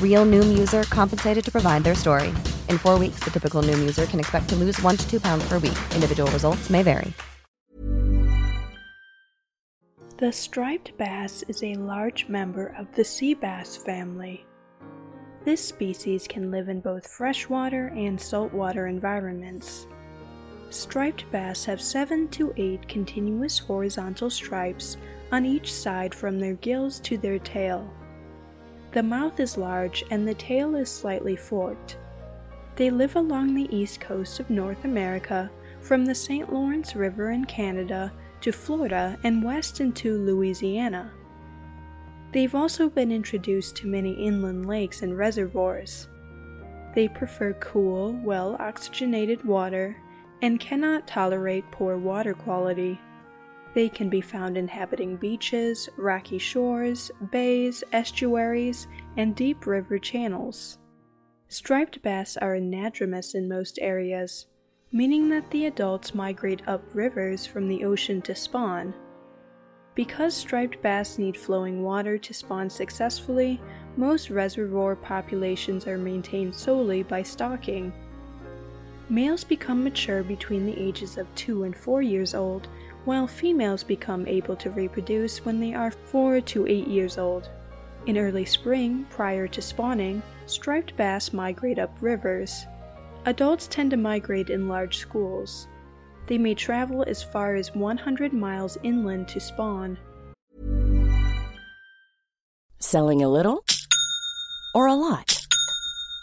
Real Noom user compensated to provide their story. In four weeks, the typical Noom user can expect to lose one to two pounds per week. Individual results may vary. The striped bass is a large member of the sea bass family. This species can live in both freshwater and saltwater environments. Striped bass have 7 to 8 continuous horizontal stripes on each side from their gills to their tail. The mouth is large and the tail is slightly forked. They live along the east coast of North America from the St. Lawrence River in Canada to Florida and west into Louisiana. They've also been introduced to many inland lakes and reservoirs. They prefer cool, well oxygenated water and cannot tolerate poor water quality. They can be found inhabiting beaches, rocky shores, bays, estuaries, and deep river channels. Striped bass are anadromous in most areas, meaning that the adults migrate up rivers from the ocean to spawn. Because striped bass need flowing water to spawn successfully, most reservoir populations are maintained solely by stocking. Males become mature between the ages of 2 and 4 years old, while females become able to reproduce when they are 4 to 8 years old. In early spring, prior to spawning, striped bass migrate up rivers. Adults tend to migrate in large schools. They may travel as far as 100 miles inland to spawn. Selling a little or a lot?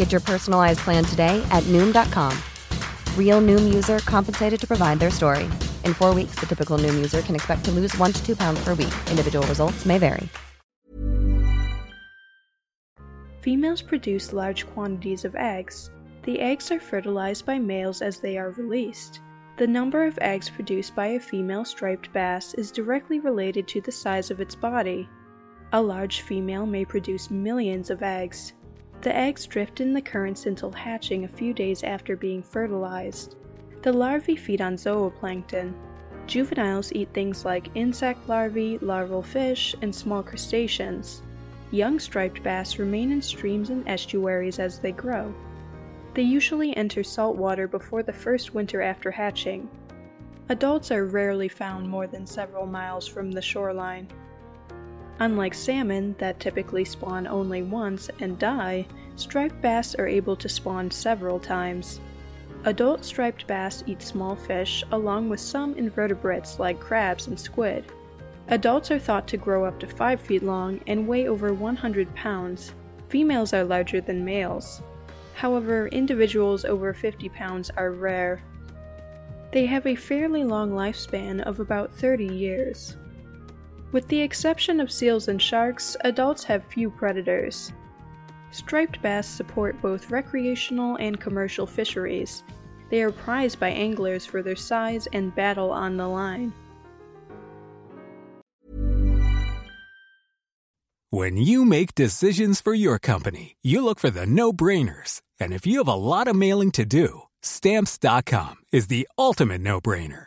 Get your personalized plan today at Noom.com. Real Noom user compensated to provide their story. In four weeks, the typical Noom user can expect to lose one to two pounds per week. Individual results may vary. Females produce large quantities of eggs. The eggs are fertilized by males as they are released. The number of eggs produced by a female striped bass is directly related to the size of its body. A large female may produce millions of eggs. The eggs drift in the currents until hatching a few days after being fertilized. The larvae feed on zooplankton. Juveniles eat things like insect larvae, larval fish, and small crustaceans. Young striped bass remain in streams and estuaries as they grow. They usually enter salt water before the first winter after hatching. Adults are rarely found more than several miles from the shoreline. Unlike salmon, that typically spawn only once and die, striped bass are able to spawn several times. Adult striped bass eat small fish along with some invertebrates like crabs and squid. Adults are thought to grow up to 5 feet long and weigh over 100 pounds. Females are larger than males. However, individuals over 50 pounds are rare. They have a fairly long lifespan of about 30 years. With the exception of seals and sharks, adults have few predators. Striped bass support both recreational and commercial fisheries. They are prized by anglers for their size and battle on the line. When you make decisions for your company, you look for the no brainers. And if you have a lot of mailing to do, Stamps.com is the ultimate no brainer.